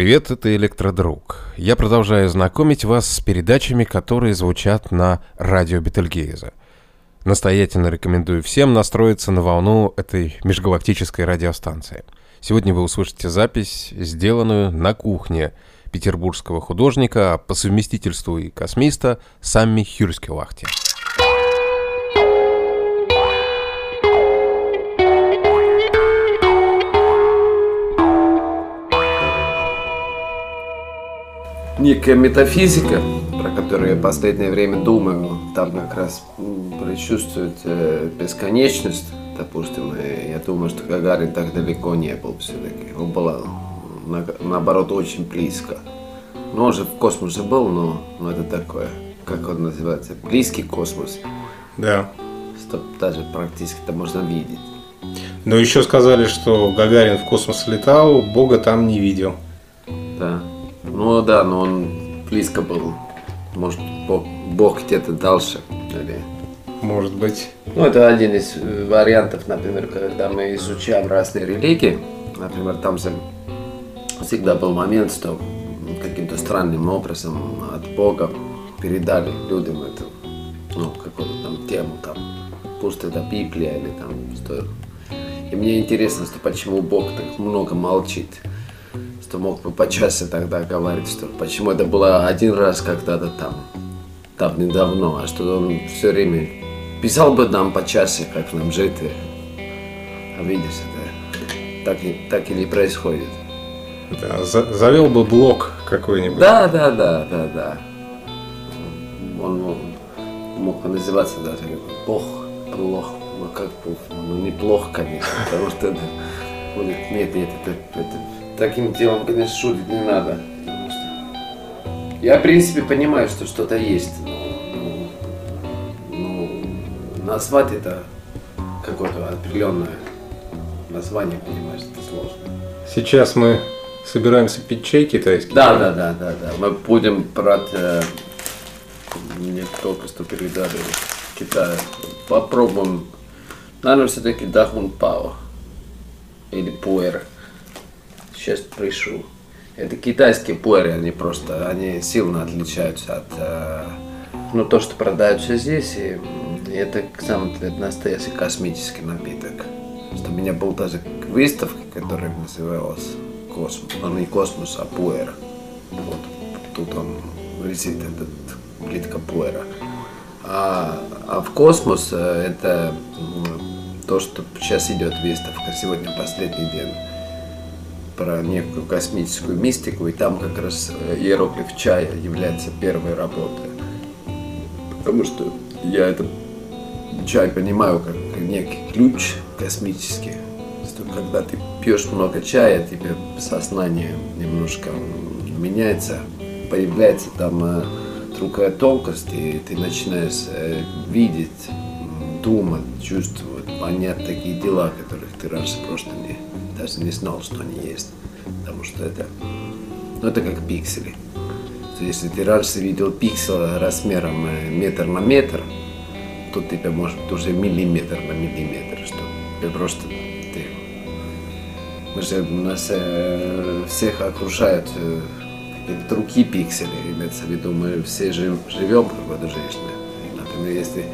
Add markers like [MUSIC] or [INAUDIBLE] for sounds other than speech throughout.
привет, это Электродруг. Я продолжаю знакомить вас с передачами, которые звучат на радио Бетельгейза. Настоятельно рекомендую всем настроиться на волну этой межгалактической радиостанции. Сегодня вы услышите запись, сделанную на кухне петербургского художника, по совместительству и космиста Самми Хюрскелахти. Некая метафизика, про которую я в последнее время думаю, там как раз предчувствует э, бесконечность, допустим, и я думаю, что Гагарин так далеко не был все-таки. Он был, на, наоборот, очень близко. Ну, он же в космосе был, но, но это такое, как он называется, близкий космос. Да. Что даже практически это можно видеть. Но еще сказали, что Гагарин в космос летал, Бога там не видел. Да. Ну да, но он близко был. Может, Бог, Бог где-то дальше. Или... Может быть. Ну, это один из э, вариантов, например, когда мы изучаем разные религии. Например, там же всегда был момент, что каким-то странным образом от Бога передали людям эту, ну, какую-то там тему, там, пусть это Библия или там что. И мне интересно, что почему Бог так много молчит что мог бы почаще тогда говорить, что почему это было один раз когда-то там, там недавно, а что он все время писал бы нам почаще, как нам жить. А видишь, это так и, так и не происходит. Да, за, завел бы блог какой-нибудь. Да, да, да, да, да. Он, он мог называться даже Бог, плох, ну как ну неплохо, конечно, потому что это будет, нет, нет, это, это таким делом, конечно, шутить не надо. Я, в принципе, понимаю, что что-то есть. Но, но, но назвать это какое-то определенное название, понимаешь, это сложно. Сейчас мы собираемся пить чай китайский. Да, да, да, да, да. Мы будем брать, э, мне только что передали Китая. Попробуем, наверное, все-таки Дахун Пао или Пуэр сейчас пришу. Это китайские пуэри, они просто, они сильно отличаются от, э, ну, то, что продаются здесь, и, это сам это настоящий космический напиток. Что у меня был даже выставка, которая называлась Космос, ну не Космос, а Пуэр. Вот тут он висит, этот плитка Пуэра. А, а в Космос это то, что сейчас идет выставка, сегодня последний день про некую космическую мистику, и там как раз э, иероглиф чая является первой работой. Потому что я этот чай понимаю как некий ключ космический. Что когда ты пьешь много чая, тебе сознание немножко меняется, появляется там э, другая тонкость, и ты начинаешь э, видеть, думать, чувствовать, понять такие дела, которых ты раньше просто не даже не знал, что они есть. Потому что это, ну, это как пиксели. То если ты раньше видел пиксел размером э, метр на метр, то тебе может быть уже миллиметр на миллиметр, что ты просто ты, мы же у нас э, всех окружают э, другие пиксели, имеется в виду, мы все жив, живем какой-то жизнью. Например, если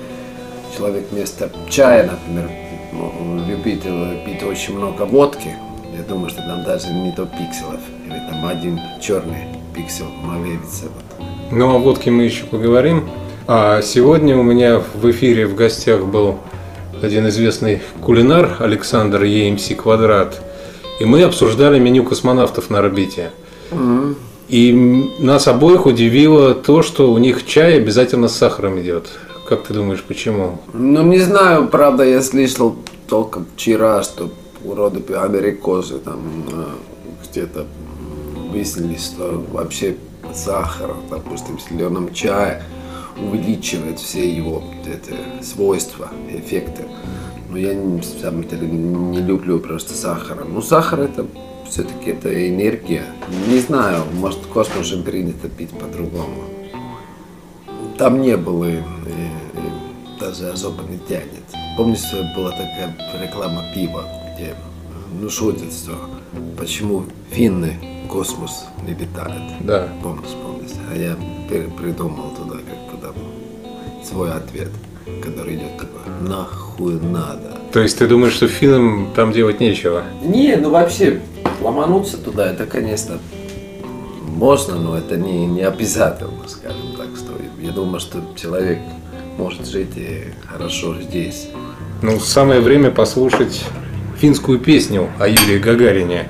человек вместо чая, например, ну, любит пить очень много водки, я думаю, что там даже не то пикселов, или там один черный пиксел малевится. Вот. Ну, о водке мы еще поговорим. А сегодня у меня в эфире в гостях был один известный кулинар Александр ЕМС Квадрат. И мы обсуждали меню космонавтов на орбите. Mm-hmm. И нас обоих удивило то, что у них чай обязательно с сахаром идет. Как ты думаешь, почему? Ну, не знаю, правда, я слышал только вчера, что уроды америкосы там э, где-то выяснили, что вообще сахар, допустим, в зеленом чае увеличивает все его это, свойства, эффекты. Но я на самом не люблю просто сахара. Ну, сахар это все-таки это энергия. Не знаю, может в космосе принято пить по-другому там не было, даже особо не тянет. Помню, что была такая реклама пива, где ну, шутят, что почему финны космос не летают. Да. Помнишь, помнишь? А я придумал туда как бы там свой ответ, который идет такой, нахуй надо. То есть ты думаешь, что финнам там делать нечего? Не, ну вообще, ломануться туда, это, конечно, можно, но это не, не обязательно, скажем так. Что я думаю, что человек может жить и хорошо здесь. Ну, самое время послушать финскую песню о Юрии Гагарине.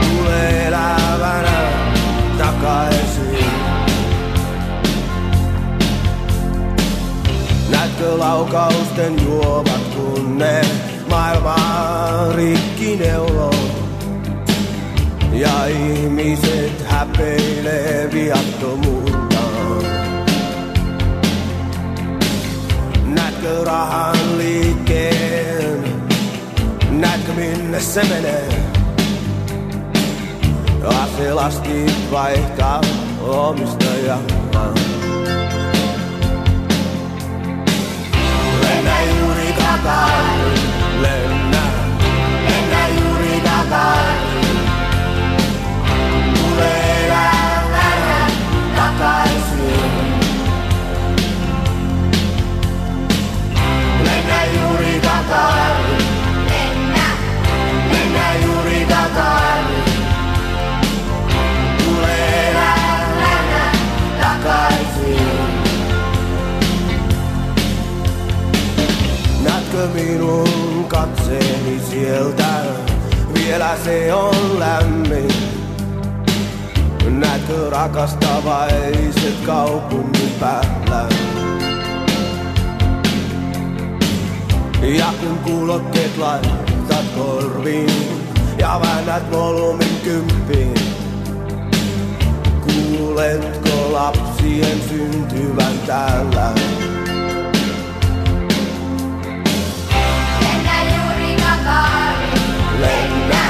Tule elävänä takaisin. Näetkö laukausten juovat, kun ne maailmaa rikki neuloo? Ja ihmiset häpeilee viattomuuttaan. Näetkö rahan liikkeen? Näetkö minne se menee? Aselastit vaihtaa omistajaa. Lennä juuri takaisin, lennä, lennä juuri takaisin. Lennä juuri takaisin, Minun katseeni sieltä? Vielä se on lämmin. Näetkö rakastavaiset kaupungin päällä? Ja kun kuulokkeet laitat korviin ja väännät volyymin kymppiin, kuuletko lapsien syntyvän täällä? rolling now.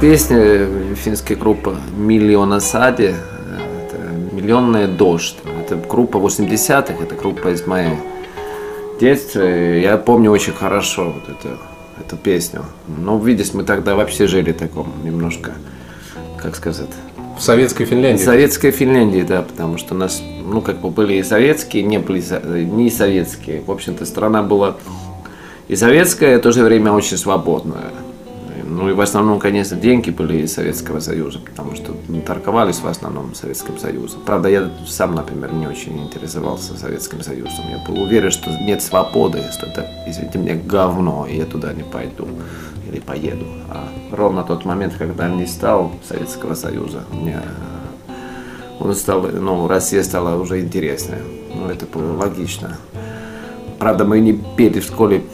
Песня финской группы «Миллиона Сади» — это «Миллионная дождь». Это группа 80-х, это группа из моей детства. Я помню очень хорошо вот эту, эту песню. Но, видишь, мы тогда вообще жили в таком немножко, как сказать, В советской Финляндии. Советская Финляндия, да, потому что у нас, ну, как бы были и советские, не были со- не советские. В общем-то, страна была и советская, и в то же время очень свободная. Ну и в основном, конечно, деньги были из Советского Союза, потому что торговались в основном Советским Союзом. Правда, я сам, например, не очень интересовался Советским Союзом. Я был уверен, что нет свободы, что это, извините меня, говно, и я туда не пойду или поеду. А ровно тот момент, когда не стал Советского Союза, мне он стал, ну, Россия стала уже интересная. Ну, это было логично. Правда, мы не пели в школе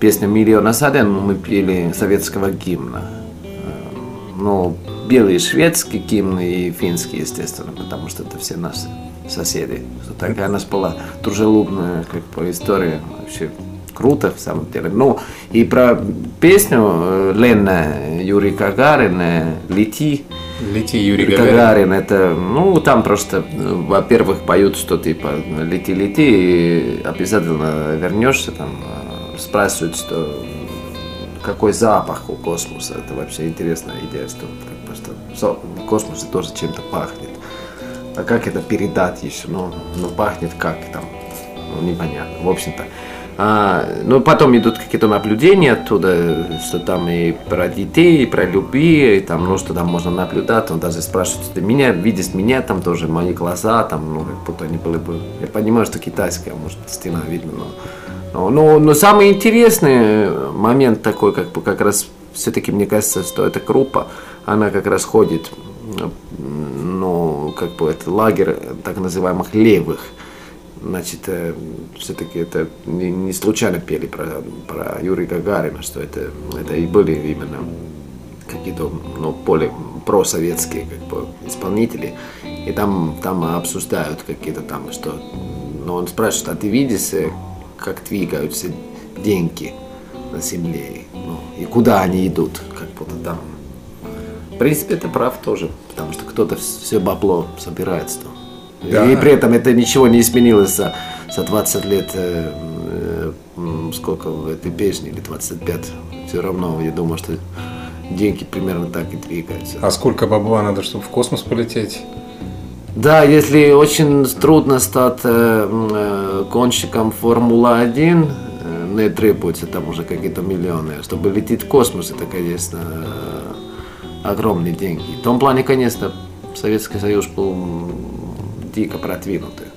песню «Миллион один», но мы пели советского гимна. Э, Ну, белый шведский гимн и финский, естественно, потому что это все наши соседи. Что такая у нас была дружелюбная как бы, история. Вообще круто, в самом деле. Ну, и про песню э, Лена Юрий Гагарин «Лети», Лети, Юрий Гагарин. Гагарин, это, ну, там просто, э, во-первых, поют, что типа лети, лети, и обязательно вернешься, там, спрашивают, что какой запах у космоса. Это вообще интересная идея, что, как бы, что космос тоже чем-то пахнет. А как это передать еще? Ну, ну пахнет как там? Ну, непонятно. В общем-то. А, ну, потом идут какие-то наблюдения оттуда, что там и про детей, и про любви, и там, ну, что там можно наблюдать. Он даже спрашивает, что меня, видит меня, там тоже мои глаза, там, ну, как будто они были бы... Я понимаю, что китайская, может, стена видно, но... Но, но, но самый интересный момент такой, как бы, как раз все-таки мне кажется, что эта группа, она как раз ходит, ну, как бы это лагерь так называемых левых. Значит, все-таки это не, случайно пели про, про Юрия Гагарина, что это, это и были именно какие-то ну, более просоветские как бы, исполнители. И там, там обсуждают какие-то там, что... Но он спрашивает, а ты видишь, э, как двигаются деньги на земле? Ну, и куда они идут? Как будто там... В принципе, это прав тоже, потому что кто-то все бабло собирается там. Да. И при этом это ничего не изменилось за, за 20 лет, э, э, сколько в этой песне, или 25. Все равно, я думаю, что деньги примерно так и двигаются. А сколько бабла надо, чтобы в космос полететь? Да, если очень трудно стать э, э, гонщиком Формула-1, э, не требуется там уже какие-то миллионы. Чтобы лететь в космос, это, конечно, э, огромные деньги. В том плане, конечно, Советский Союз был дико продвинутый.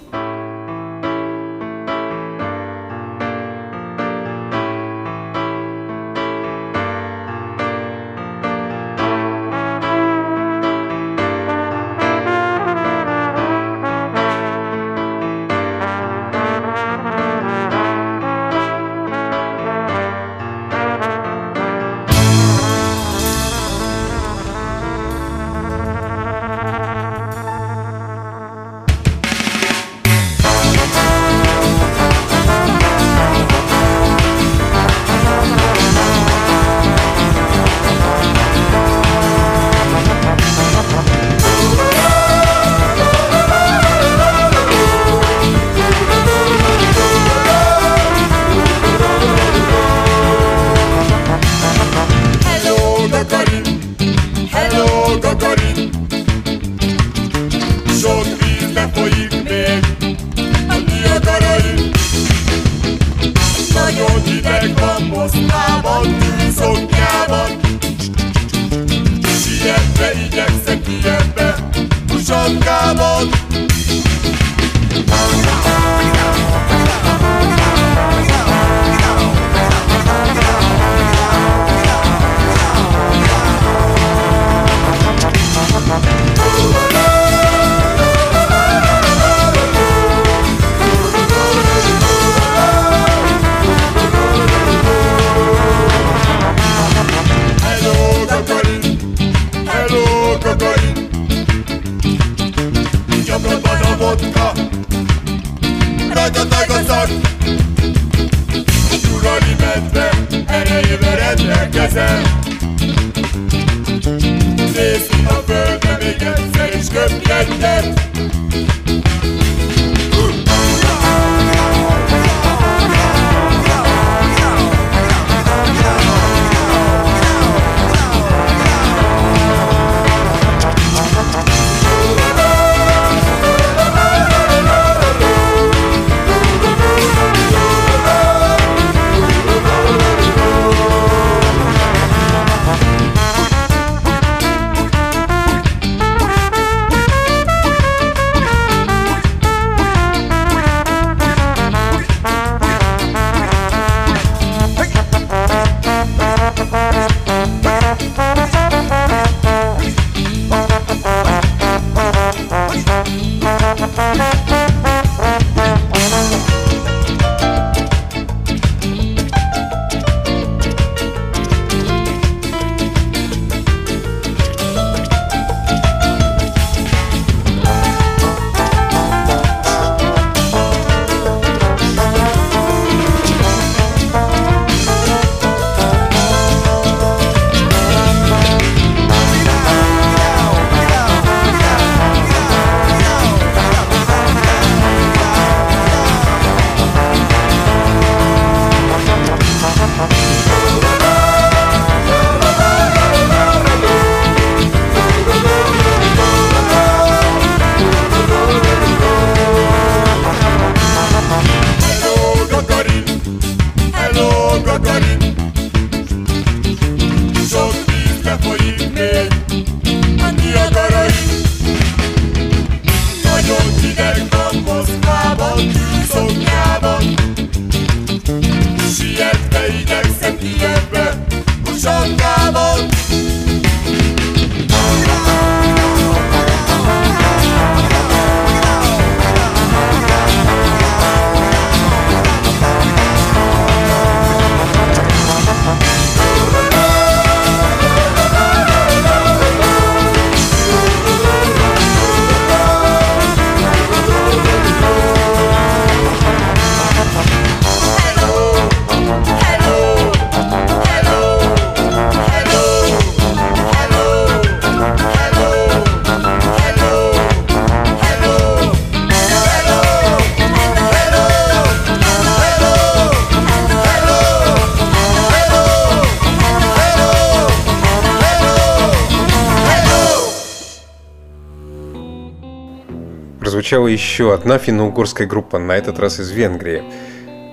Прозвучала еще одна финно-угорская группа, на этот раз из Венгрии.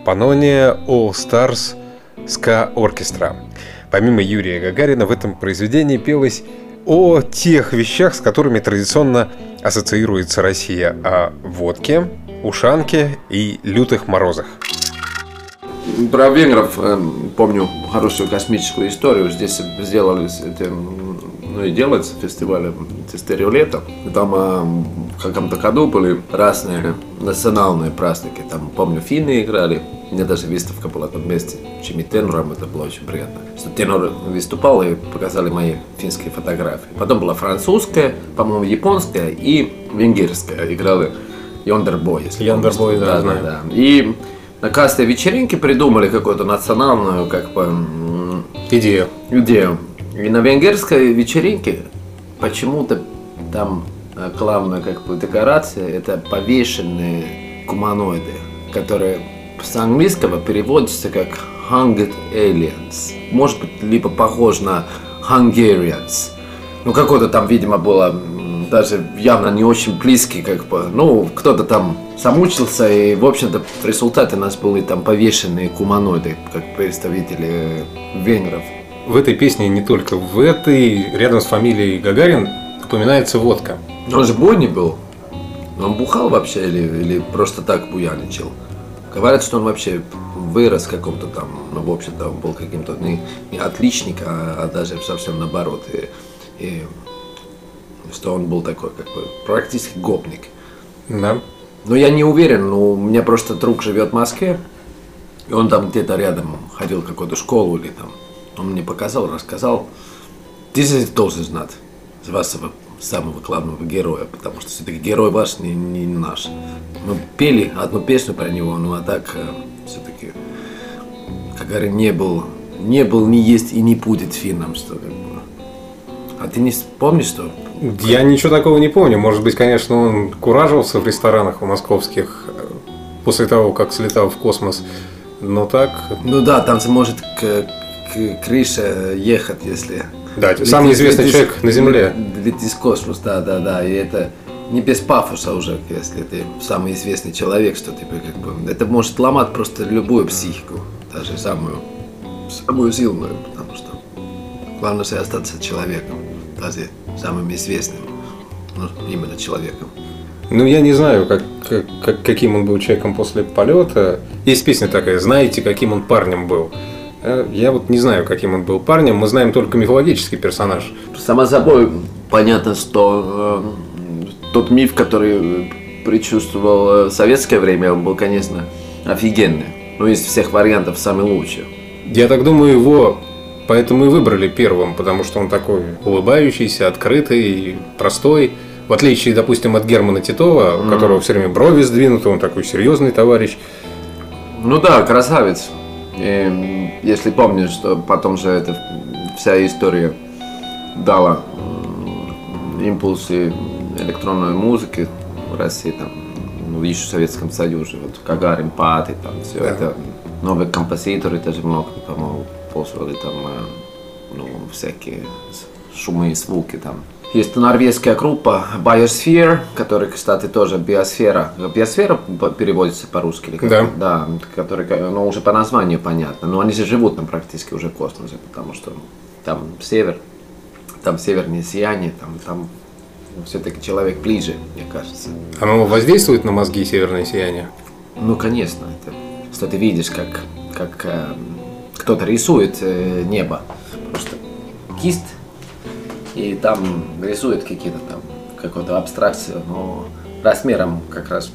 Панония All Stars Ska Orchestra. Помимо Юрия Гагарина в этом произведении пелось о тех вещах, с которыми традиционно ассоциируется Россия, о водке, ушанке и лютых морозах. Про венгров э, помню хорошую космическую историю. Здесь сделали эти, м, ну и делается фестиваль Тестерио лето. И Там э, в каком-то году были разные национальные праздники. Там, помню, финны играли. У меня даже выставка была там вместе с Чими Тенором, это было очень приятно. Что Тенор выступал и показали мои финские фотографии. Потом была французская, по-моему, японская и венгерская. Играли Йондербой, если Йондербой, да, знаю. да. И на кастой вечеринке придумали какую-то национальную как бы м, Идея. идею. И на венгерской вечеринке почему-то там э, главная как бы декорация это повешенные гуманоиды, которые с английского переводятся как Hunged Aliens. Может быть, либо похож на Hungarians. Ну, какой-то там, видимо, было даже явно не очень близкий, как бы, ну, кто-то там замучился, и, в общем-то, в результате у нас были там повешенные гуманоиды, как представители венгров. В этой песне не только в этой, рядом с фамилией Гагарин упоминается водка. Он же бойни был. Он бухал вообще или, или просто так буяничал? Говорят, что он вообще вырос в каком-то там, ну, в общем-то, он был каким-то не, не отличник, а, а даже совсем наоборот. И, и что он был такой, как бы, практически гопник. Да. Но я не уверен, но у меня просто друг живет в Москве, и он там где-то рядом ходил в какую-то школу или там. Он мне показал, рассказал. Ты же должен знать с вашего самого главного героя, потому что все-таки герой ваш не, не наш. Мы пели одну песню про него, ну а так все-таки Гагарин не был, не был, не есть и не будет финном, что как бы. А ты не помнишь, что Я ничего такого не помню. Может быть, конечно, он куражился в ресторанах московских э, после того, как слетал в космос. Но так, Ну да, там же может к, к крыше ехать, если... Да, самый известный человек на Земле. Летишь в космос, да, да, да. И это не без пафоса уже, если ты самый известный человек, что ты как бы... Это может ломать просто любую психику, даже самую, самую сильную, потому что главное же остаться человеком, даже самым известным, ну, именно человеком. ну я не знаю, как- как- каким он был человеком после полета. Есть песня такая, знаете, каким он парнем был. Э, Я вот не знаю, каким он был парнем. Мы знаем только мифологический персонаж. Само собой, понятно, что э, тот миф, который предчувствовал э, советское время, он был, конечно, офигенный. Ну, из всех вариантов самый лучший. Я так думаю, его поэтому и выбрали первым, потому что он такой улыбающийся, открытый, простой. В отличие, допустим, от Германа Титова, у которого все время брови сдвинуты, он такой серьезный товарищ. Ну да, красавец. И, если помнишь, что потом же эта вся история дала импульсы электронной музыки в России, там, ну, еще в Советском Союзе, вот Гагарин, Пати, там все это. Новые композиторы тоже много, по-моему, послали там, э, ну, всякие шумы и звуки там. Есть норвежская группа Biosphere, которая, кстати, тоже биосфера. Биосфера переводится по-русски? или как? Да. Да, который, ну, уже по названию понятно. Но они же живут там практически уже в космосе, потому что там север, там северное сияние, там, там все-таки человек ближе, мне кажется. Оно воздействует на мозги северное сияние? Ну, конечно, это, что ты видишь, как, как э, кто-то рисует э, небо. Просто кисть, и там рисует какие-то там, какую-то абстракцию, но размером как раз,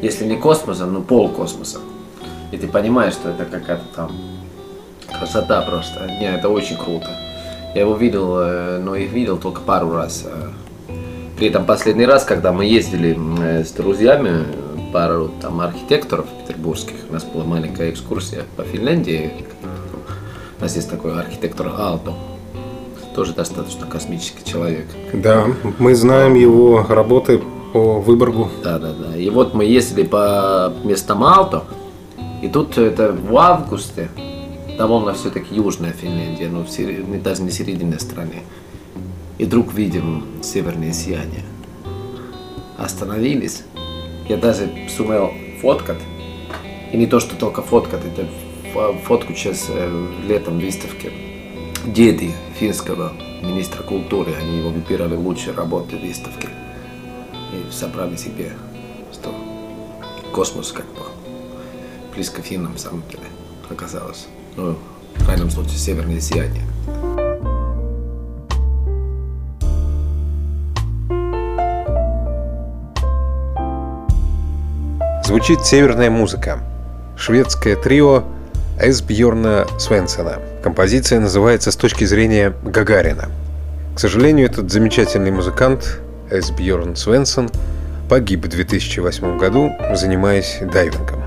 если не космоса, ну пол космоса. И ты понимаешь, что это какая-то там красота просто. Не, это очень круто. Я его видел, э, но их видел только пару раз. э. При этом последний раз, когда мы ездили э, с друзьями, пару там архитекторов петербургских, у нас была маленькая экскурсия по Финляндии. У нас есть такой архитектор Aalto, тоже достаточно космический человек. Да, мы знаем его работы по Выборгу. Да, да, да. И вот мы ездили по местам Алто, и тут это в августе, довольно все-таки южная Финляндия, сери- не- даже не середина страны. И вдруг видим северное сияние. Остановились. Я даже сумел фоткать. И не то, что только фоткать, это фо- фотку сейчас э, летом выставки. Деды финского министра культуры, они его выбирали лучшие работы выставки и собрали себе, что космос как бы близко финнам, на самом деле, оказалось. Ну, в крайнем случае, северное сияние. Звучит северная музыка. Шведское трио Эсбьорна Свенсена. Композиция называется с точки зрения Гагарина. К сожалению, этот замечательный музыкант Эсбьорн Свенсон погиб в 2008 году, занимаясь дайвингом.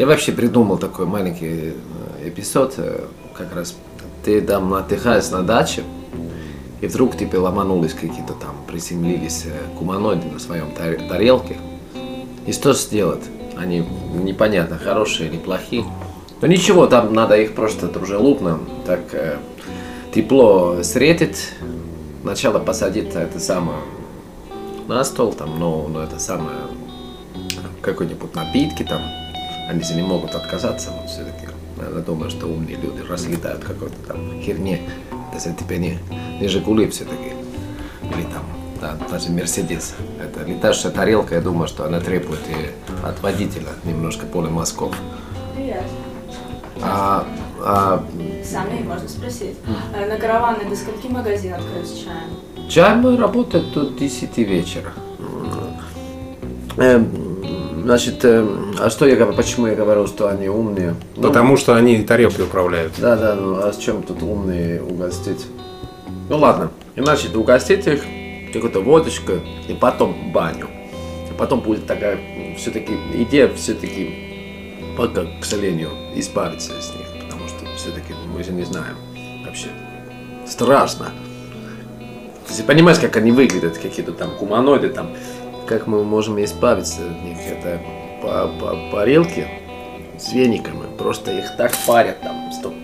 Я вообще придумал такой маленький э, эпизод, э, как раз ты там отдыхаешь на даче, и вдруг тебе ломанулись какие-то там, приземлились э, гуманоиды на своем тар- тарелке. И что сделать? Они непонятно, хорошие или плохие. Но ничего, там надо их просто дружелюбно, так э, тепло встретить, сначала посадить это самое на стол, там, но, но это самое какой-нибудь напитки там, они же не могут отказаться, вот все-таки. Я думаю, что умные люди разлетают какой-то там херне, если тебе не, не Жигули все-таки, или там, да, даже Мерседес. Это летающая тарелка, я думаю, что она требует и от водителя немножко более мозгов. Привет. А, а Сами можно спросить. Э, На караванной до скольки магазин открыт с чаем? чай мой работает до 10 вечера. Значит, эм, а что я говорю, почему я говорю, что они умные? Ну, Потому что они тарелкой управляют. Да, да, ну а с чем тут умные угостить? Ну ладно, и значит угостить их какой-то водочкой и потом баню. И потом будет такая, все-таки идея все-таки пока, к сожалению, избавиться из них, потому что все-таки мы же не знаем вообще. Страшно. Ты понимаешь, как они выглядят, какие-то там гуманоиды, там, как мы можем избавиться от них? Это по, по парилке с вениками, просто их так парят там, что,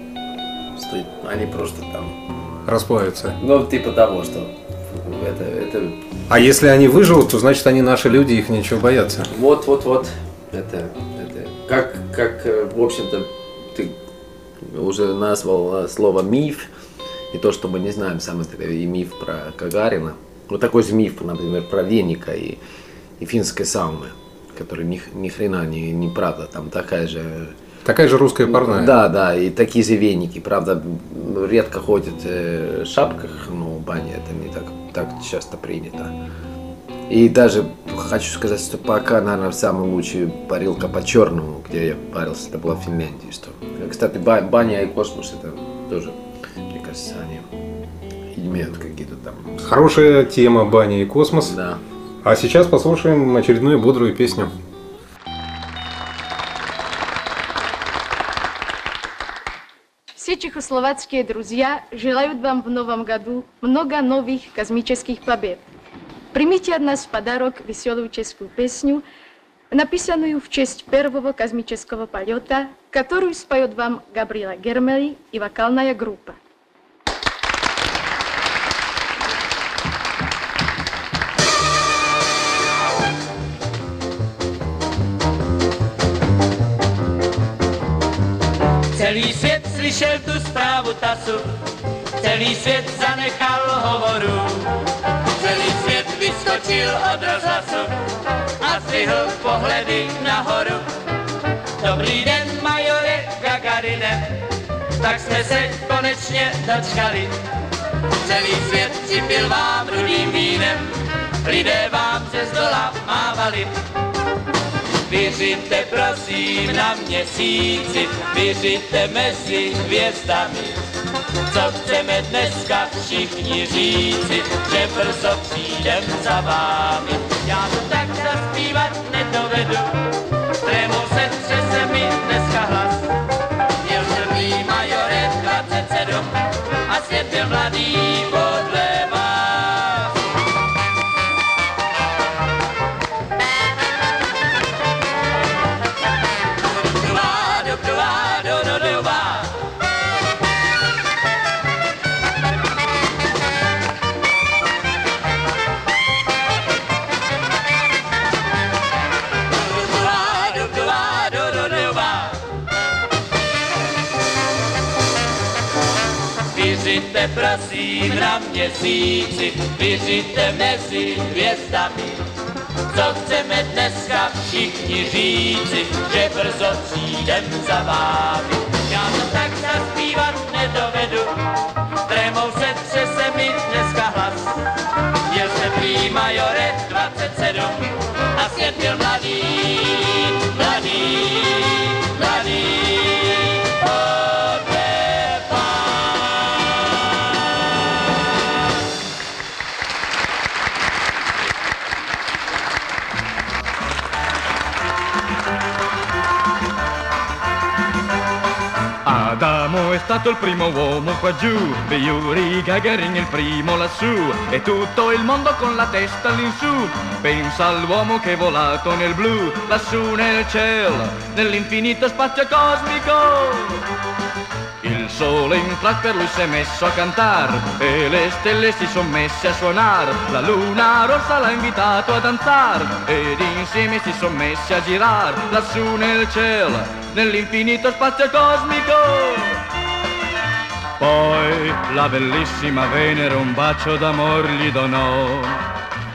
что они просто там, Расплавятся. ну, типа того, что это, это, А если они выживут, то значит они наши люди, их нечего бояться. вот, вот, вот, это, это, как, как, э, в общем-то, ты уже назвал э, слово миф, и то, что мы не знаем, сам это и миф про Гагарина. Вот такой же миф, например, про веника и, и финской сауны, который ни, ни хрена не, не правда, там такая же Такая же русская парная. Да, да, и такие же веники. Правда, редко ходят э, в шапках, но в бане это не так, так часто принято. И даже хочу сказать, что пока, наверное, самая лучшая парилка по черному, где я парился, это была в Финляндии. Что... Кстати, ба- баня и космос, это тоже, мне кажется, они имеют какие-то там... Хорошая тема бани и космос. Да. А сейчас послушаем очередную бодрую песню. Все чехословацкие друзья желают вам в новом году много новых космических побед. Примите от нас в подарок веселую чешскую песню, написанную в честь первого космического полета, которую споет вам Габриэла Гермели и вокальная группа. Celý svět slyšel tu zprávu tasu, celý svět zanechal hovoru. Celý svět vyskočil od rozhlasu a zdvihl pohledy nahoru. Dobrý den, majore Gagarine, tak jsme se konečně dočkali. Celý svět připil vám rudým vínem, lidé vám přes dola mávali. Věříte prosím na měsíci, věříte mezi hvězdami. Co chceme dneska všichni říci, že brzo přijdem za vámi. Já to tak zaspívat nedovedu, všichni říci, že brzo přijdem za vámi. Já to tak zaspívat nedovedu, trémou se třese mi dneska hlas. Měl jsem prý majore 27 a svět byl mladý, stato il primo uomo qua giù, Yuri Gagarin il primo lassù, e tutto il mondo con la testa all'insù. Pensa all'uomo che è volato nel blu, lassù nel cielo, nell'infinito spazio cosmico. Il sole in flash per lui si è messo a cantar E le stelle si sono messe a suonar La luna rossa l'ha invitato a danzar Ed insieme si sono messi a girar Lassù nel cielo, nell'infinito spazio cosmico poi la bellissima Venere un bacio d'amor gli donò.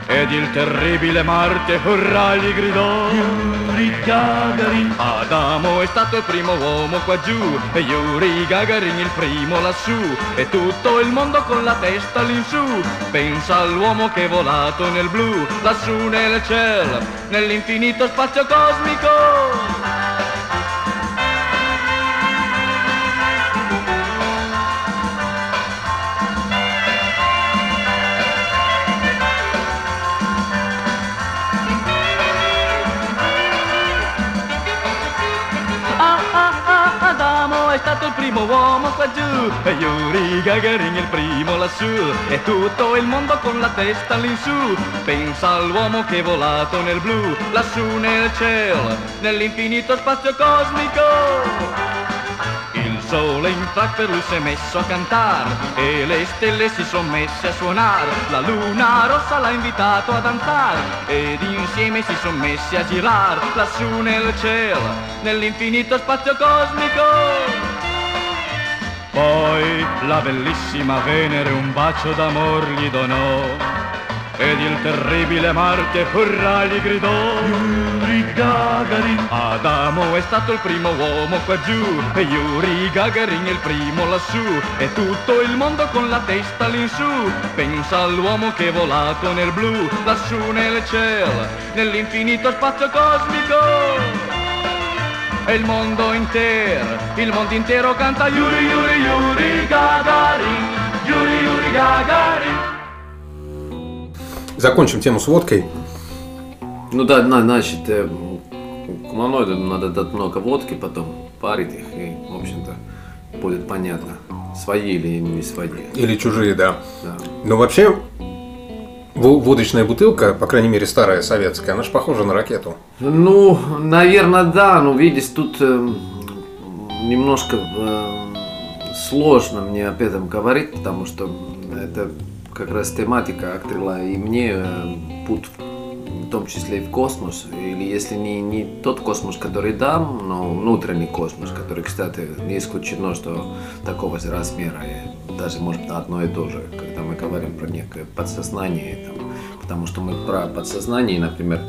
Ed il terribile Marte urrà gli gridò. Yuri Gagarin. Adamo è stato il primo uomo qua giù E Yuri Gagarin il primo lassù. E tutto il mondo con la testa all'insù. Pensa all'uomo che è volato nel blu Lassù nel cielo Nell'infinito spazio cosmico primo uomo qua giù E Yuri Gagarin il primo lassù E tutto il mondo con la testa all'insù Pensa all'uomo che è volato nel blu Lassù nel cielo, nell'infinito spazio cosmico. Il sole in lui si è messo a cantar E le stelle si sono messe a suonar. La luna rossa l'ha invitato a danzar Ed insieme si sono messi a girar Lassù nel cielo, nell'infinito spazio cosmico Poi la bellissima Venere un bacio d'amor gli donò. Ed il terribile Marte urrà gli gridò. Yuri Gagarin. Adamo è stato il primo uomo qua giù E Yuri Gagarin il primo lassù. E tutto il mondo con la testa all'insù Pensa all'uomo che è volato nel blu Lassù nel cielo Nell'infinito spazio cosmico e il mondo intero, il mondo intero canta Yuri Yuri Yuri Gagarin Yuri Yuri Gagarin Закончим тему с водкой. Ну да, на- значит, э, куманоиду надо дать много водки, потом парить их, и, в общем-то, будет понятно, свои или не свои. Или чужие, да. Да. Но вообще, во- водочная бутылка, по крайней мере старая советская, она же похожа на ракету. Ну, наверное, да, но видишь, тут э, немножко э, сложно мне об этом говорить, потому что это как раз тематика открыла и мне э, путь в том числе и в космос, или если не, не тот космос, который дам, но внутренний космос, который, кстати, не исключено, что такого же размера, и даже может одно и то же, мы говорим про некое подсознание, там, потому что мы про подсознание, например,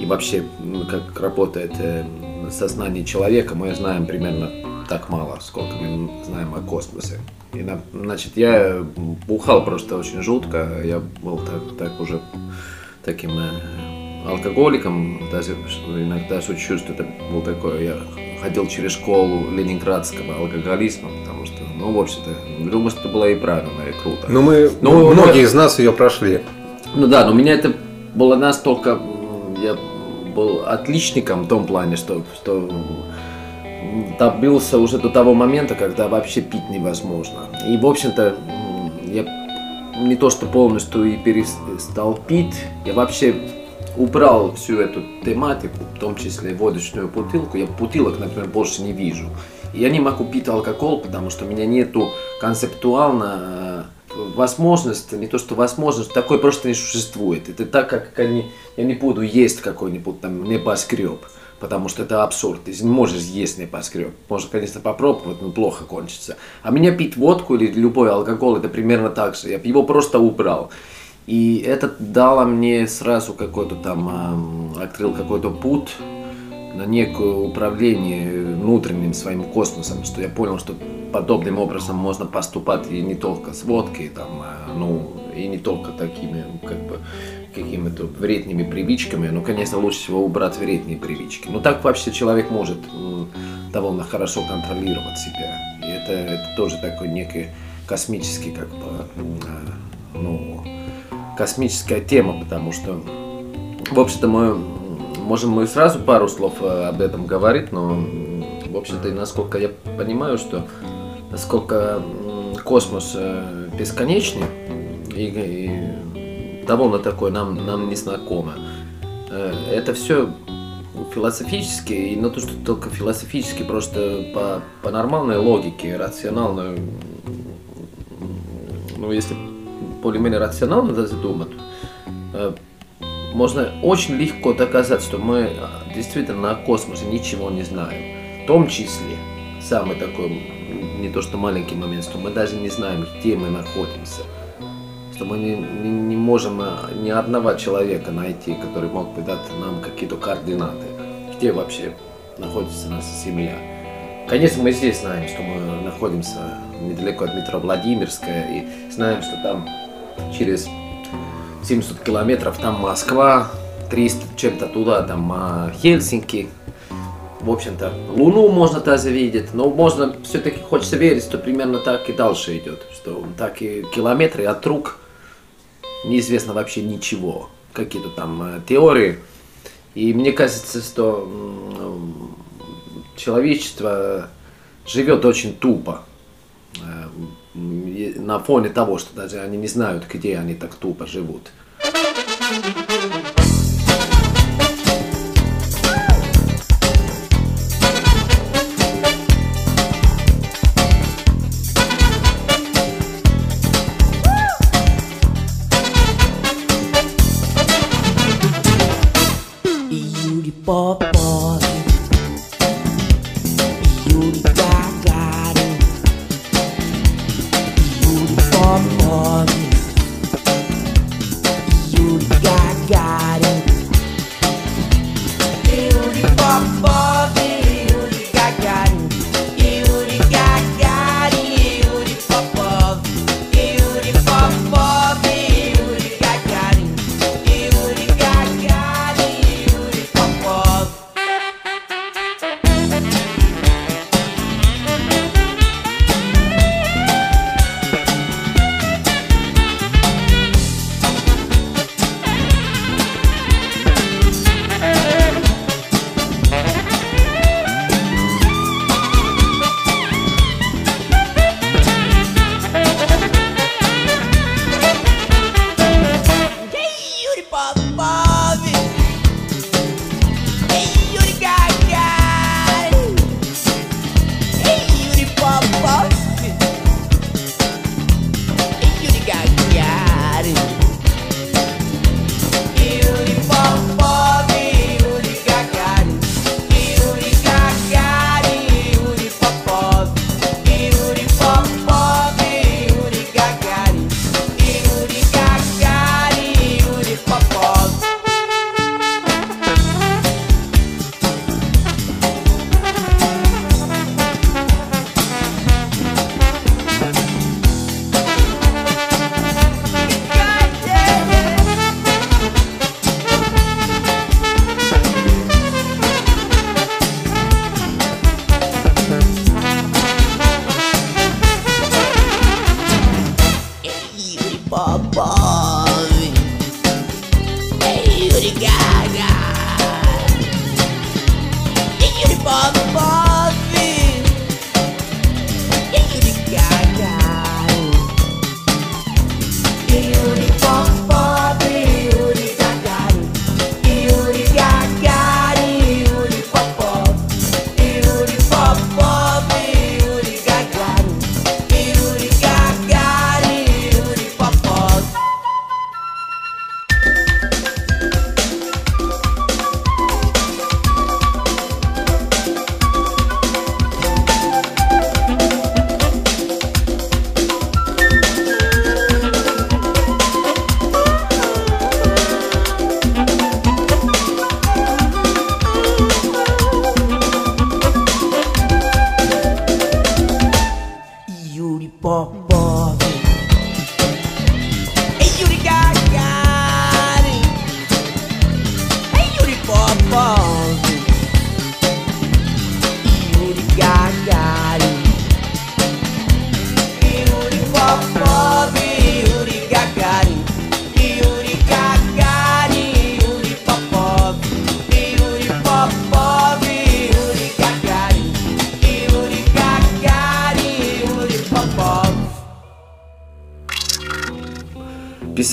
и вообще, ну, как работает э, сознание человека, мы знаем примерно так мало, сколько мы знаем о космосе. И, на- значит, я бухал просто очень жутко, я был так, так уже таким э, алкоголиком, даже иногда шучу, это был такой, я ходил через школу ленинградского алкоголизма, потому ну, в общем-то, думаю, что это было и правильно, и круто. Но мы, Ну, многие ну, из нас ее прошли. ну да, но у меня это было настолько... Я был отличником в том плане, что, что добился уже до того момента, когда вообще пить невозможно. И, в общем-то, я не то что полностью и перестал пить, я вообще убрал всю эту тематику, в том числе водочную бутылку. Я бутылок, например, больше не вижу. Я не могу пить алкоголь, потому что у меня нету концептуально э, возможность, не то что возможность, такой просто не существует. Это так, как они, я не буду есть какой-нибудь там небоскреб, потому что это абсурд. Ты не можешь есть небоскреб. Можно, конечно, попробовать, но плохо кончится. А меня пить водку или любой алкоголь, это примерно так же. Я его просто убрал. И это дало мне сразу какой-то там, открыл какой-то путь на некое управление внутренним своим космосом, что я понял, что подобным образом можно поступать и не только с водкой, там, а, ну, и не только такими, как бы, какими-то вредными привычками, но, конечно, лучше всего убрать вредные привычки. Но так вообще человек может довольно хорошо контролировать себя. И это, это тоже такой некий космический, как бы, а, ну, космическая тема, потому что, в общем-то, мы можем мы сразу пару слов э, об этом говорить, но, в общем-то, и насколько я понимаю, что насколько космос э, бесконечный и, и довольно такой нам, нам незнакомо. Э, Это все философически, и не то, что только философически, просто по, по нормальной логике, рационально, ну, если более-менее рационально даже думать, э, можно очень легко доказать, что мы а, действительно о космосе ничего не знаем. В том числе, самый такой, не то что маленький момент, что мы даже не знаем, где мы находимся. Что мы не, не, не можем а, ни одного человека найти, который мог бы дать нам какие-то координаты. Где вообще находится наша Земля. Конечно, мы здесь знаем, что мы находимся недалеко от метро Владимирская и знаем, что там через 700 километров там Москва, 300 чем-то туда, там а, Хельсинки. В общем-то, Луну можно даже видеть, но можно все-таки хочется верить, что примерно так и дальше идет, что так и километры от рук неизвестно вообще ничего, какие-то там э, теории. И мне кажется, что человечество живет очень тупо э, на фоне того, что даже они не знают, где они так тупо живут.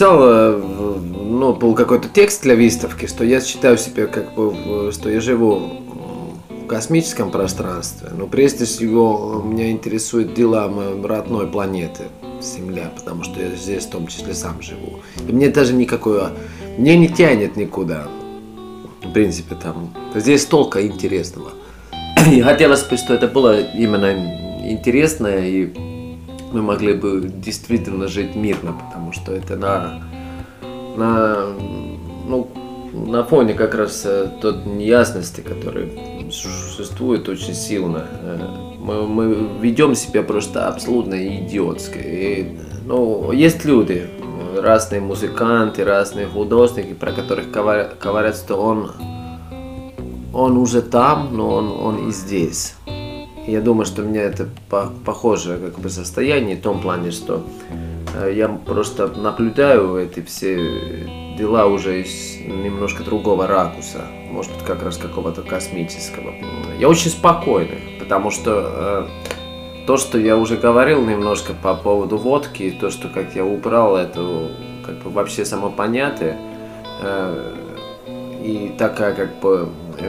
Писал, э, ну, был какой-то текст для выставки, что я считаю себя как бы, что я живу в космическом пространстве, но прежде всего меня интересуют дела моей родной планеты, Земля, потому что я здесь в том числе сам живу. И мне даже никакое, мне не тянет никуда, в принципе, там, здесь столько интересного. [CLEARS THROAT] И хотелось бы, что это было именно интересно, и мы могли бы действительно жить мирно, потому что это на, на, ну, на фоне как раз э, той неясности, которая существует очень сильно. Э, Мы, мы ведем себя просто абсолютно идиотски. И, ну, есть люди, разные музыканты, разные художники, про которых говоря- говорят, что он, он уже там, но он, он и здесь. Я думаю, что у меня это по- похожее как бы состояние в том плане, что э, я просто наблюдаю эти все дела уже из немножко другого ракурса, может быть, как раз какого-то космического. Я очень спокойный, потому что э, то, что я уже говорил немножко по поводу водки, то, что как я убрал эту как бы вообще само понятие, э, и такая как бы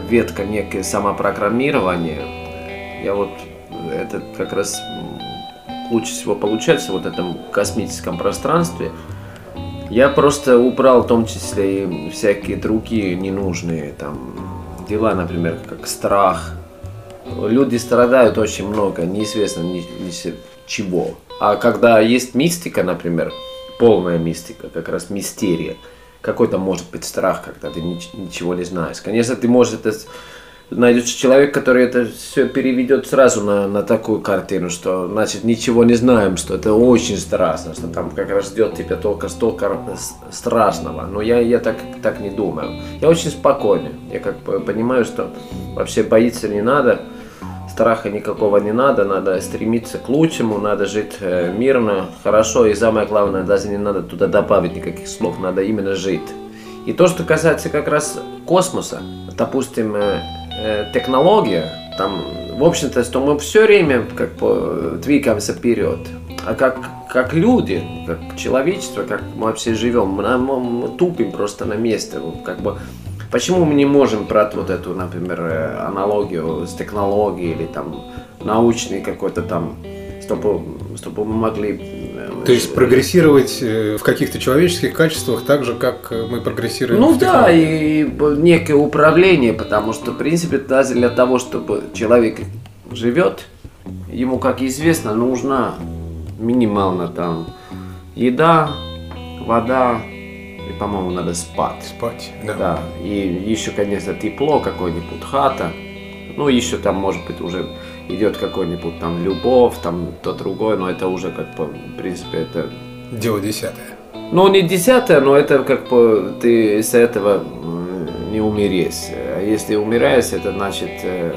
ветка некое самопрограммирование, я вот это как раз лучше всего получается вот этом космическом пространстве. Я просто убрал в том числе и всякие другие ненужные там дела, например, как страх. Люди страдают очень много, неизвестно ни, ни чего. А когда есть мистика, например, полная мистика, как раз мистерия, какой-то может быть страх, когда ты нич- ничего не знаешь. Конечно, ты можешь это найдется человек, который это все переведет сразу на, на такую картину, что значит ничего не знаем, что это очень страшно, что там как раз ждет тебя только столько страшного. Но я, я так, так не думаю. Я очень спокойный. Я как бы понимаю, что вообще боиться не надо, страха никакого не надо, надо стремиться к лучшему, надо жить э, мирно, хорошо, и самое главное, даже не надо туда добавить никаких слов, надо именно жить. И то, что касается как раз космоса, допустим, э, технология, там, в общем-то, что мы все время как бы двигаемся вперед. А как, как люди, как человечество, как мы вообще живем, мы, мы- мы тупим просто на месте. Как бы, почему мы не можем брать вот эту, например, э, аналогию с технологией или там научный какой-то там, чтобы, чтобы мы могли... э, То есть прогрессировать э, в каких-то человеческих качествах так же, как э, мы прогрессируем Ну в да, и б- некое управление, потому что, в принципе, даже для того, чтобы человек живет, ему, как известно, нужна минимально там еда, вода, и, по-моему, надо спать. Спать. Да. Да, и еще, конечно, тепло, какой-нибудь хата. Ну, еще там, может быть, уже идет какой-нибудь там любовь, там то другое, но это уже как бы, в принципе, это Дело десятое. ну, не десятое, но это как бы ты из этого не умереть. А если умираешь, это значит, э,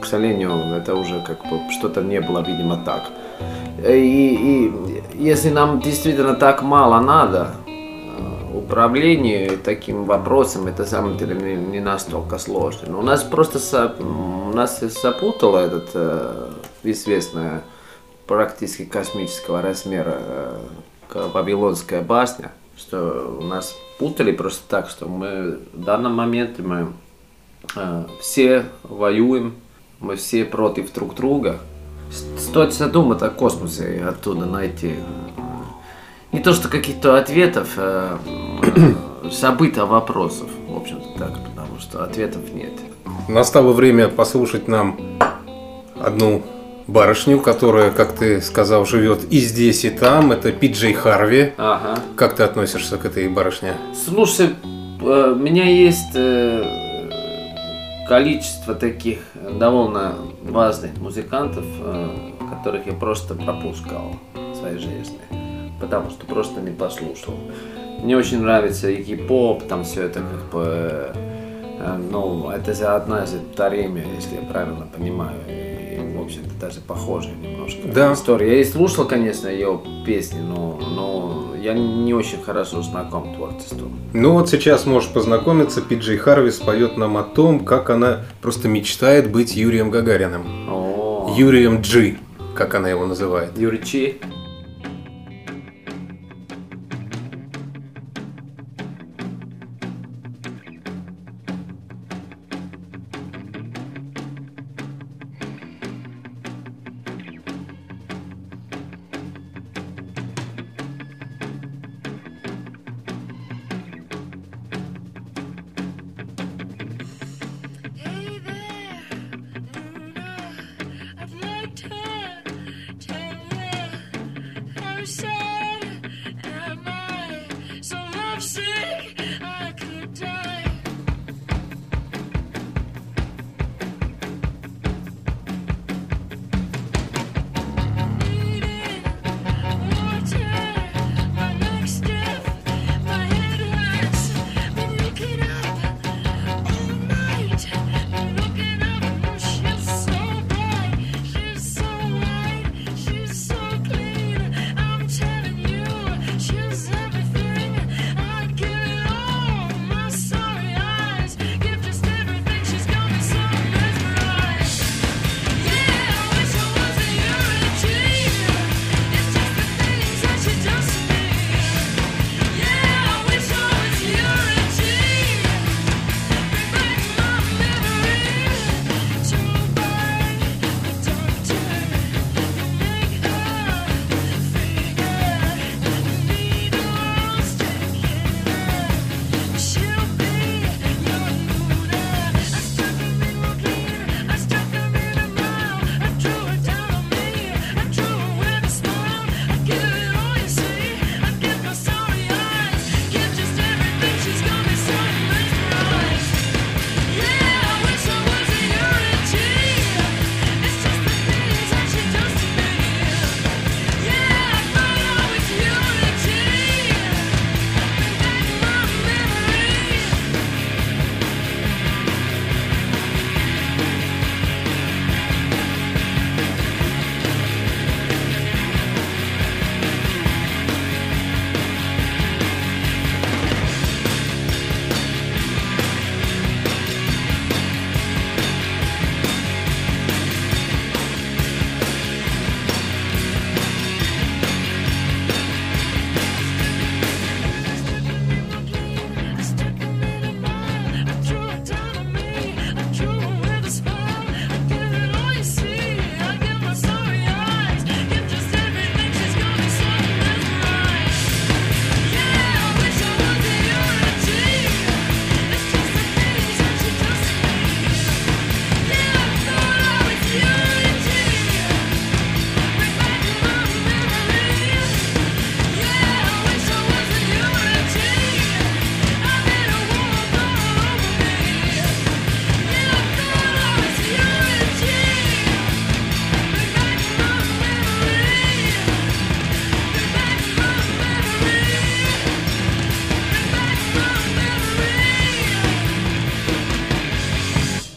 к сожалению, это уже как бы что-то не было, видимо, так. Э, И, и если нам действительно так мало надо, управление таким вопросом, это на самом деле не, не настолько сложно. Но у нас просто со- у нас запутало этот э, известное практически космического размера э, Вавилонская башня, что у нас путали просто так, что мы в данном моменте мы э, все воюем, мы все против друг друга. Стоит задуматься о космосе и оттуда найти э, не то что каких-то ответов, а [CLEARS THROAT] события вопросов, в общем-то так, потому что ответов нет. Настало время послушать нам одну барышню, которая, как ты сказал, живет и здесь, и там. Это Пиджей Харви. Ага. Как ты относишься к этой барышне? Слушай, э, у меня есть э, количество таких довольно важных музыкантов, э, которых я просто пропускал в своей жизни, потому что просто не послушал. Мне очень нравится и хип-поп, там все это как бы, э, ну, это же одна из Таремия, если я правильно понимаю, и, в общем-то, даже похожая немножко Да. история. Я и слушал, конечно, ее песни, но, но я не очень хорошо знаком творчеством. Ну вот сейчас можешь познакомиться. Пиджей Харви споет нам о том, как она просто мечтает быть Юрием Гагариным. О, Юрием Джи, как она его называет. Юрий Чи.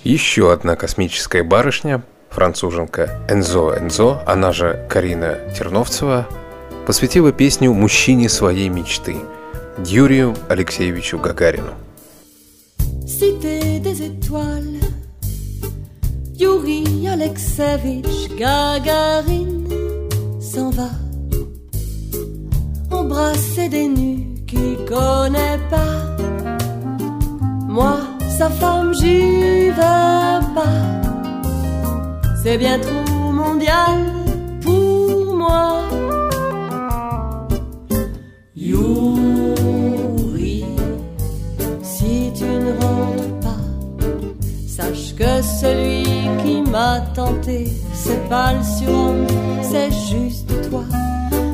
Еще одна космическая барышня, француженка Энзо Энзо, она же Карина Терновцева, посвятила песню мужчине своей мечты Юрию Алексеевичу Гагарину. Embrasser des nus qu'il connaît pas. Moi, sa femme, j'y vais pas. C'est bien trop mondial pour moi. Yuri, si tu ne rentres pas, sache que celui qui m'a tenté, c'est pas le surhomme, c'est juste toi.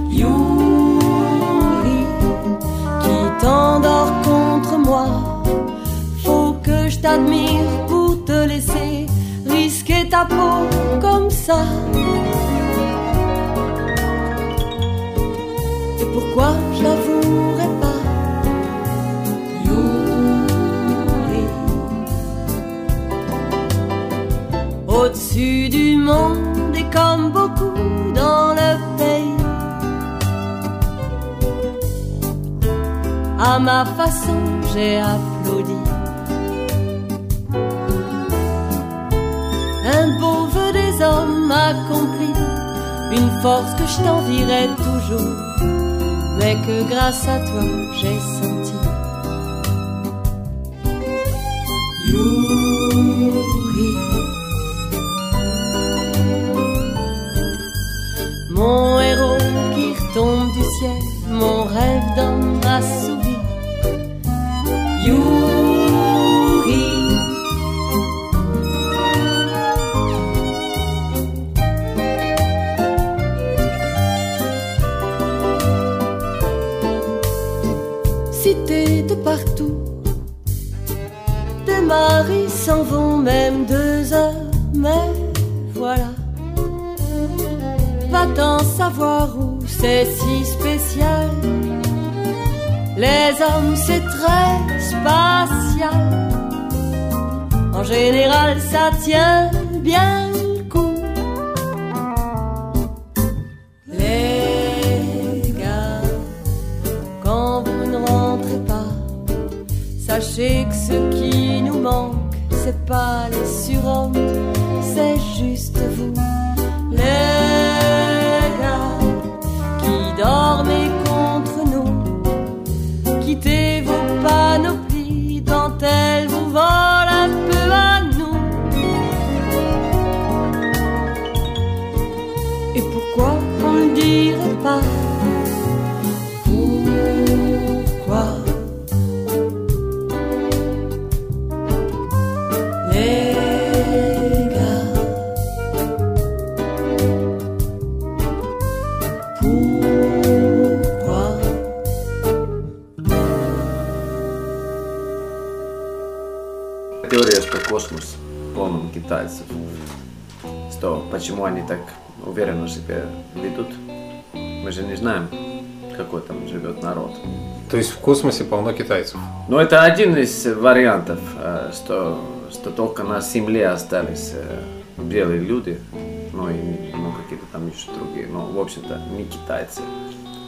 Yuri, qui t'endors contre moi, t'admire pour te laisser risquer ta peau comme ça. Et pourquoi je l'avouerai pas Au-dessus du monde et comme beaucoup dans le pays À ma façon j'ai applaudi Un beau vœu des hommes accompli Une force que je t'envierai toujours mais que grâce à toi j'ai senti. Yuri, mon héros qui retombe du ciel, mon rêve d'homme assouvi. Yuri, de partout. Des maris s'en vont même deux heures, mais voilà. Va-t'en savoir où c'est si spécial. Les hommes, c'est très spatial. En général, ça tient bien космосе полно китайцев. Но это один из вариантов, э, что, что только на Земле остались э, белые люди, ну и ну, какие-то там еще другие, но в общем-то не китайцы.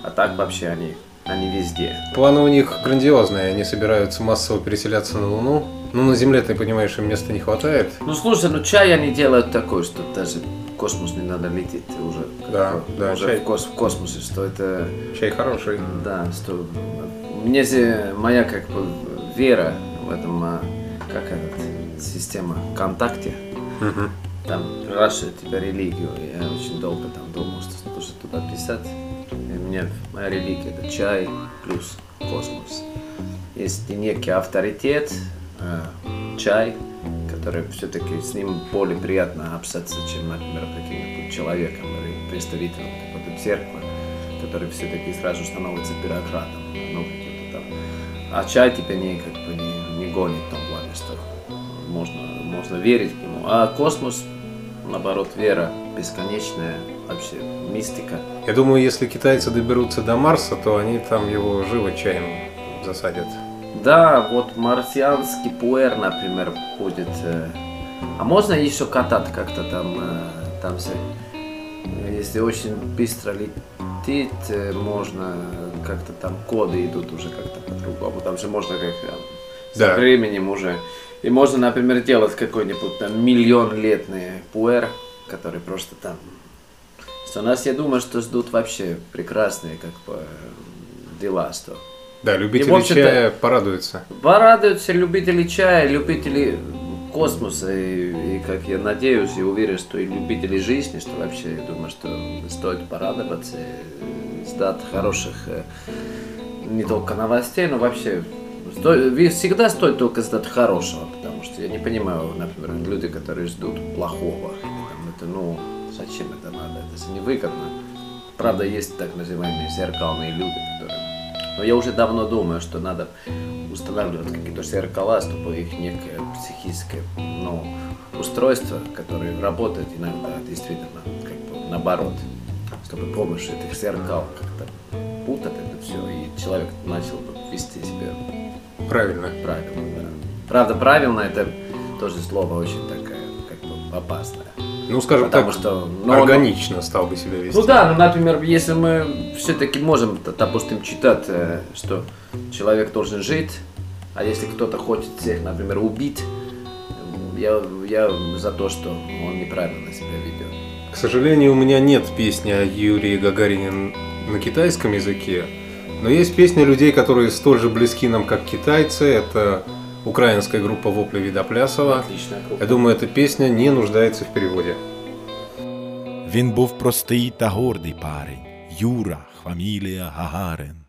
А так вообще они, они везде. Планы у них грандиозные, они собираются массово переселяться на Луну. Ну, на Земле, ты понимаешь, им места не хватает. Ну слушай, ну чай они делают такой, что даже в космос не надо лететь уже. Да, как- да, уже чай. в, кос- в космосе, что это Чай хороший. Да, что мне моя как бы вера в этом, а, как это, система ВКонтакте, там спрашивают тебя религию. Я очень долго там думал, что нужно туда писать. И мне моя религия это чай плюс космос. Есть некий авторитет, э, чай, который все-таки с ним более приятно общаться, чем, например, каким-нибудь человеком или представителем какой-то церкви, который все-таки сразу становится бюрократом. Ну. А чай тебя не, как бы, не, не гонит в том плане, что можно, можно верить к нему. А космос, наоборот, вера бесконечная, вообще мистика. Я думаю, если китайцы доберутся до Марса, то они там его живо чаем засадят. Да, вот марсианский пуэр, например, будет э, А можно еще катать как-то там, э, там все. Если очень быстро летит, э, можно как-то там коды идут уже как-то по-другому. Там же можно как э, с Да. временем уже. И можно, например, делать какой-нибудь там миллион летный пуэр, который просто там. Что нас, я думаю, что ждут вообще прекрасные как бы дела, что Да, любители И, чая порадуются. Порадуются любители чая, любители космоса, и, и как я надеюсь и уверен, что и любители жизни, что вообще, я думаю, что стоит порадоваться, ждать хороших э, не только новостей, но вообще сто- ви- всегда стоит только ждать хорошего, потому что я не понимаю, например, люди, которые ждут плохого, там это, ну, зачем это надо, это же невыгодно. Правда, есть так называемые зеркальные люди, которые но я уже давно думаю, что надо устанавливать какие-то зеркала, чтобы их некое психическое ну, устройство, которое работает иногда действительно как бы наоборот, чтобы с помощью этих зеркал как-то путать это все, и человек начал бы вести себя Правильно. правильно. Да. Правда, правильно это тоже слово очень такое, как бы опасное. Ну, скажем Потому так, что ну, органично стал бы себя вести. ну да, ну, например, если мы все-таки можем, допустим, читать, э, что человек должен жить, а если кто-то хочет всех, например, убить, я, я за то, что он неправильно себя ведет. К сожалению, у меня нет песни о Юрии Гагарине на китайском языке, но есть песни людей, которые столь же близки нам, как китайцы. Это украинская группа Вопли Видоплясова. Отличная группа. Я думаю, эта песня не нуждается в переводе. Він був простий та гордий парень. Юра, фамілія Гагарин.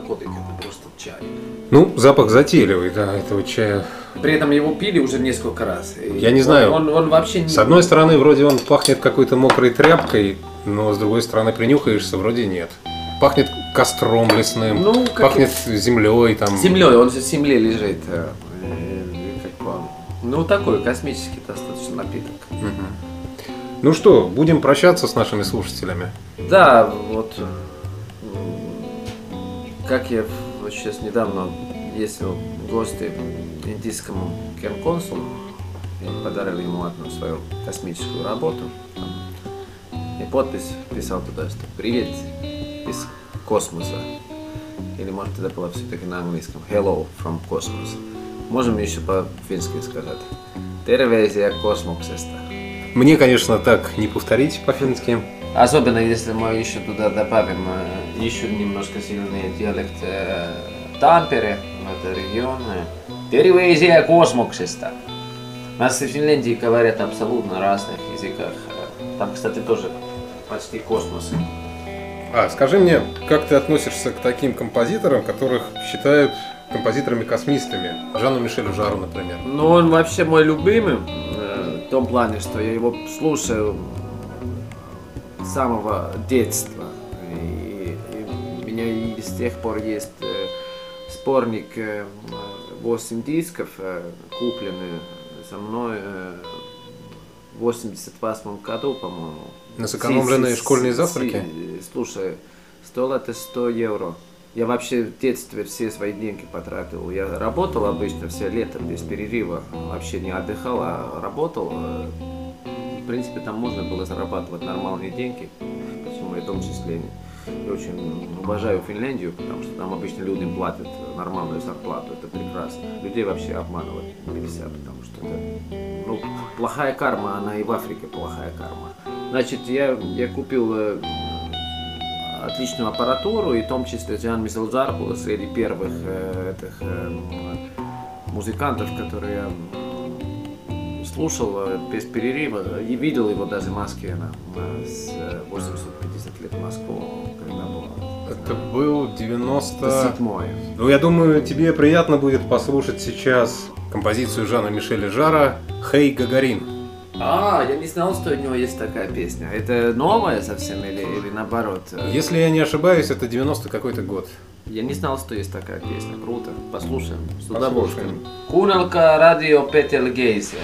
Наркотик, это просто чай. Ну, запах затейливый, да, этого чая. При этом его пили уже несколько раз. и Я не он- знаю. Он, он вообще не... С одной стороны, вроде он пахнет какой-то мокрой тряпкой, но с другой стороны, принюхаешься, вроде нет. Пахнет костром лесным, Ну, как пахнет землей там. Землей, он же в земле лежит. э, и как бы, ну, такой космический достаточно напиток. Ну что, будем прощаться с нашими слушателями. Да, вот м, как я вот сейчас недавно ездил в гости индийскому генконсулу и подарил ему одну свою космическую работу. И подпись писал туда, что «Привет из космоса». Или может это было все-таки на английском «Hello from Cosmos». Можем еще по-фински сказать. «Terveisiä kosmoksesta». Мне, конечно, так не повторить по-фински. Особенно если мы еще туда добавим э, еще немножко сильный диалект э, Тампере, это регион. Terveisiä kosmoksesta. У нас в Финляндии говорят абсолютно разных языках. Там, кстати, тоже почти космос. А, скажи мне, как ты относишься к таким композиторам, которых считают композиторами-космистами? Жанну Мишелю Жару, например. Ну, он вообще мой любимый э, в том плане, что я его слушаю самого детства. И, и у меня и с тех пор есть э, сборник э, 8 дисков, э, купленный со мной э, в 88 году, по-моему. На сэкономленные Си- школьные си- завтраки? си- Слушай, стоило это 100 евро. Я вообще в детстве все свои деньги потратил. Я работал обычно все лето без перерыва. Вообще не отдыхал, а работал. Принципе, там можно было зарабатывать нормальные деньги. В том числе я очень уважаю Финляндию, потому что там обычно людям платят нормальную зарплату. Это прекрасно. Людей вообще обманывать нельзя, потому что это ну, плохая карма, она и в Африке плохая карма. Значит, я, я купил э, отличную аппаратуру, и в том числе Джан Мисселджар был среди первых э, этих э, музыкантов, которые слушал э, без перерыва и видел его даже в Москве на, на- с э, 850 лет в Москву, когда было. Это был 90... 97-й. Ну, я думаю, тебе приятно будет послушать сейчас композицию Жана Мишеля Жара «Хей, Гагарин». А, я не знал, что у него есть такая песня. Это новая совсем или, или наоборот? Если я не ошибаюсь, это 90 какой-то год. Я не знал, что есть такая песня. Круто. Послушаем. С удовольствием. Куналка радио Петельгейзе.